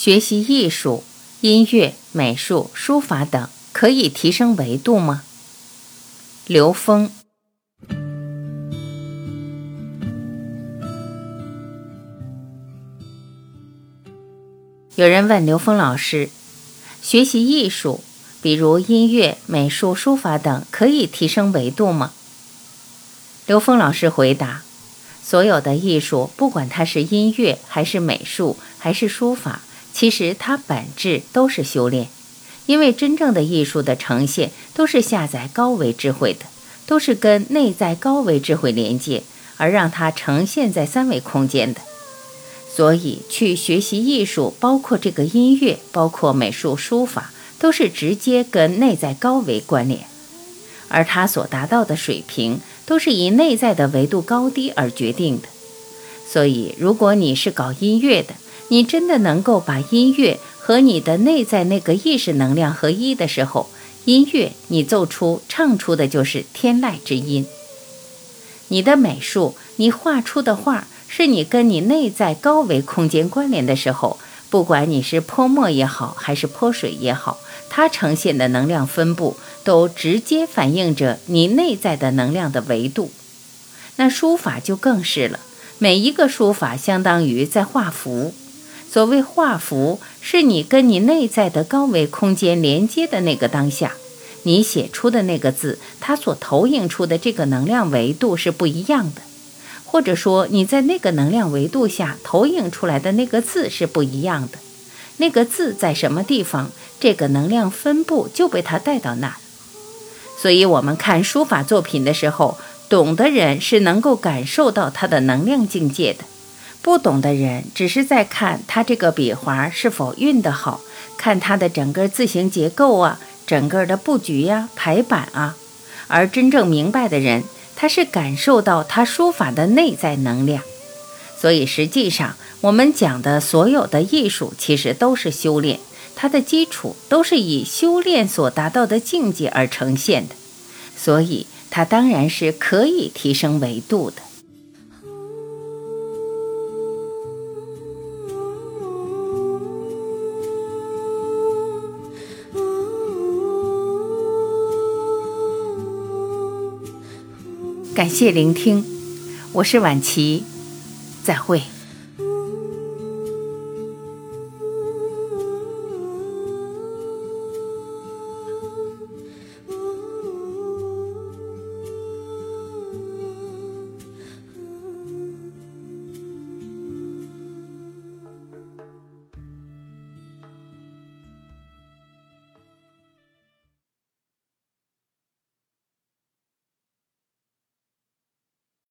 学习艺术、音乐、美术、书法等，可以提升维度吗？刘峰。有人问刘峰老师：“学习艺术，比如音乐、美术、书法等，可以提升维度吗？”刘峰老师回答：“所有的艺术，不管它是音乐还是美术还是书法，其实它本质都是修炼。因为真正的艺术的呈现，都是下载高维智慧的，都是跟内在高维智慧连接，而让它呈现在三维空间的。”所以，去学习艺术，包括这个音乐，包括美术、书法，都是直接跟内在高维关联。而它所达到的水平，都是以内在的维度高低而决定的。所以，如果你是搞音乐的，你真的能够把音乐和你的内在那个意识能量合一的时候，音乐你奏出、唱出的就是天籁之音。你的美术，你画出的画。是你跟你内在高维空间关联的时候，不管你是泼墨也好，还是泼水也好，它呈现的能量分布都直接反映着你内在的能量的维度。那书法就更是了，每一个书法相当于在画符。所谓画符，是你跟你内在的高维空间连接的那个当下，你写出的那个字，它所投影出的这个能量维度是不一样的。或者说你在那个能量维度下投影出来的那个字是不一样的，那个字在什么地方，这个能量分布就被它带到那。所以，我们看书法作品的时候，懂的人是能够感受到它的能量境界的，不懂的人只是在看他这个笔画是否运得好，看他的整个字形结构啊，整个的布局呀、排版啊，而真正明白的人。他是感受到他书法的内在能量，所以实际上我们讲的所有的艺术其实都是修炼，它的基础都是以修炼所达到的境界而呈现的，所以它当然是可以提升维度的。感谢聆听，我是晚琪，再会。